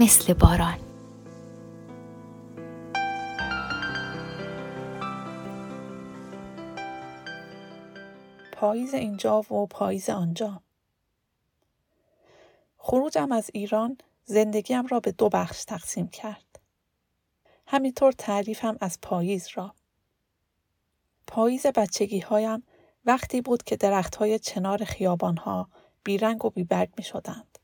مثل باران پاییز اینجا و پاییز آنجا خروجم از ایران زندگیم را به دو بخش تقسیم کرد. همینطور تعریفم از پاییز را. پاییز بچگی هایم وقتی بود که درخت های چنار خیابان ها بیرنگ و بیبرگ می شدند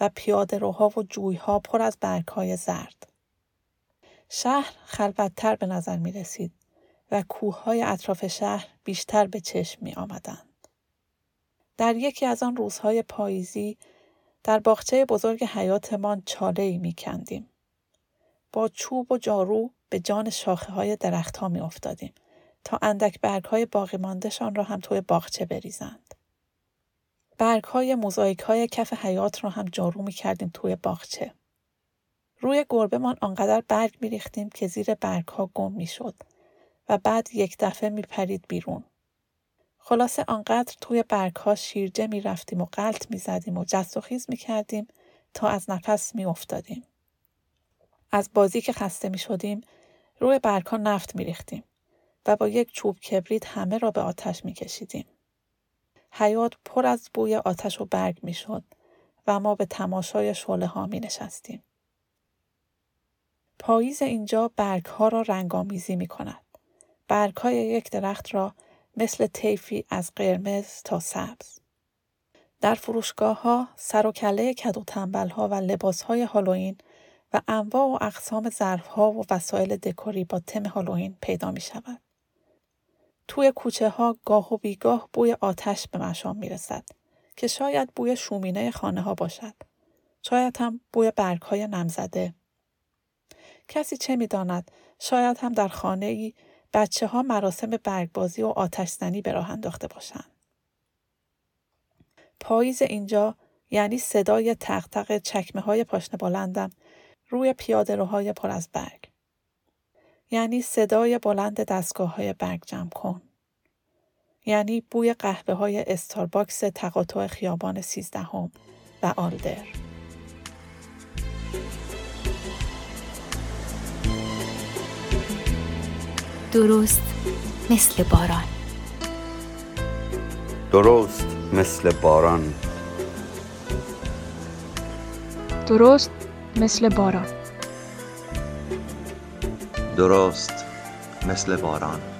و پیاده روها و جوی ها پر از برگ های زرد. شهر خلوتتر به نظر می رسید و کوه های اطراف شهر بیشتر به چشم می آمدند. در یکی از آن روزهای پاییزی در باغچه بزرگ حیاتمان چاله ای می کندیم. با چوب و جارو به جان شاخه های درخت ها می افتادیم تا اندک برگ های باقی را هم توی باغچه بریزند. برگ های های کف حیات را هم جارو می کردیم توی باغچه. روی گربه آنقدر برگ می ریختیم که زیر برگ ها گم می شد و بعد یک دفعه می پرید بیرون. خلاصه آنقدر توی برگها شیرجه می رفتیم و قلط می زدیم و جست و خیز می کردیم تا از نفس می افتادیم. از بازی که خسته می شدیم روی برگها نفت می ریختیم و با یک چوب کبریت همه را به آتش می کشیدیم. حیات پر از بوی آتش و برگ می شد و ما به تماشای شعله ها می نشستیم. پاییز اینجا برگ ها را رنگامیزی می کند. برگ های یک درخت را مثل طیفی از قرمز تا سبز. در فروشگاه ها سر و کله کد و تنبل ها و لباس های هالوین و انواع و اقسام ظرف ها و وسایل دکوری با تم هالوین پیدا می شود. توی کوچه ها گاه و بیگاه بوی آتش به مشام می رسد که شاید بوی شومینه خانه ها باشد. شاید هم بوی برگ های نمزده. کسی چه می داند؟ شاید هم در خانه ای بچه ها مراسم برگبازی و آتش زنی به راه انداخته باشند. پاییز اینجا یعنی صدای تق چکمه های پاشنه بلندم روی پیاده روهای پر از برگ. یعنی صدای بلند دستگاه های برگ جمع کن. یعنی بوی قهوه های استارباکس تقاطع خیابان سیزدهم و آلدر. درست مثل باران درست مثل باران درست مثل باران درست مثل باران.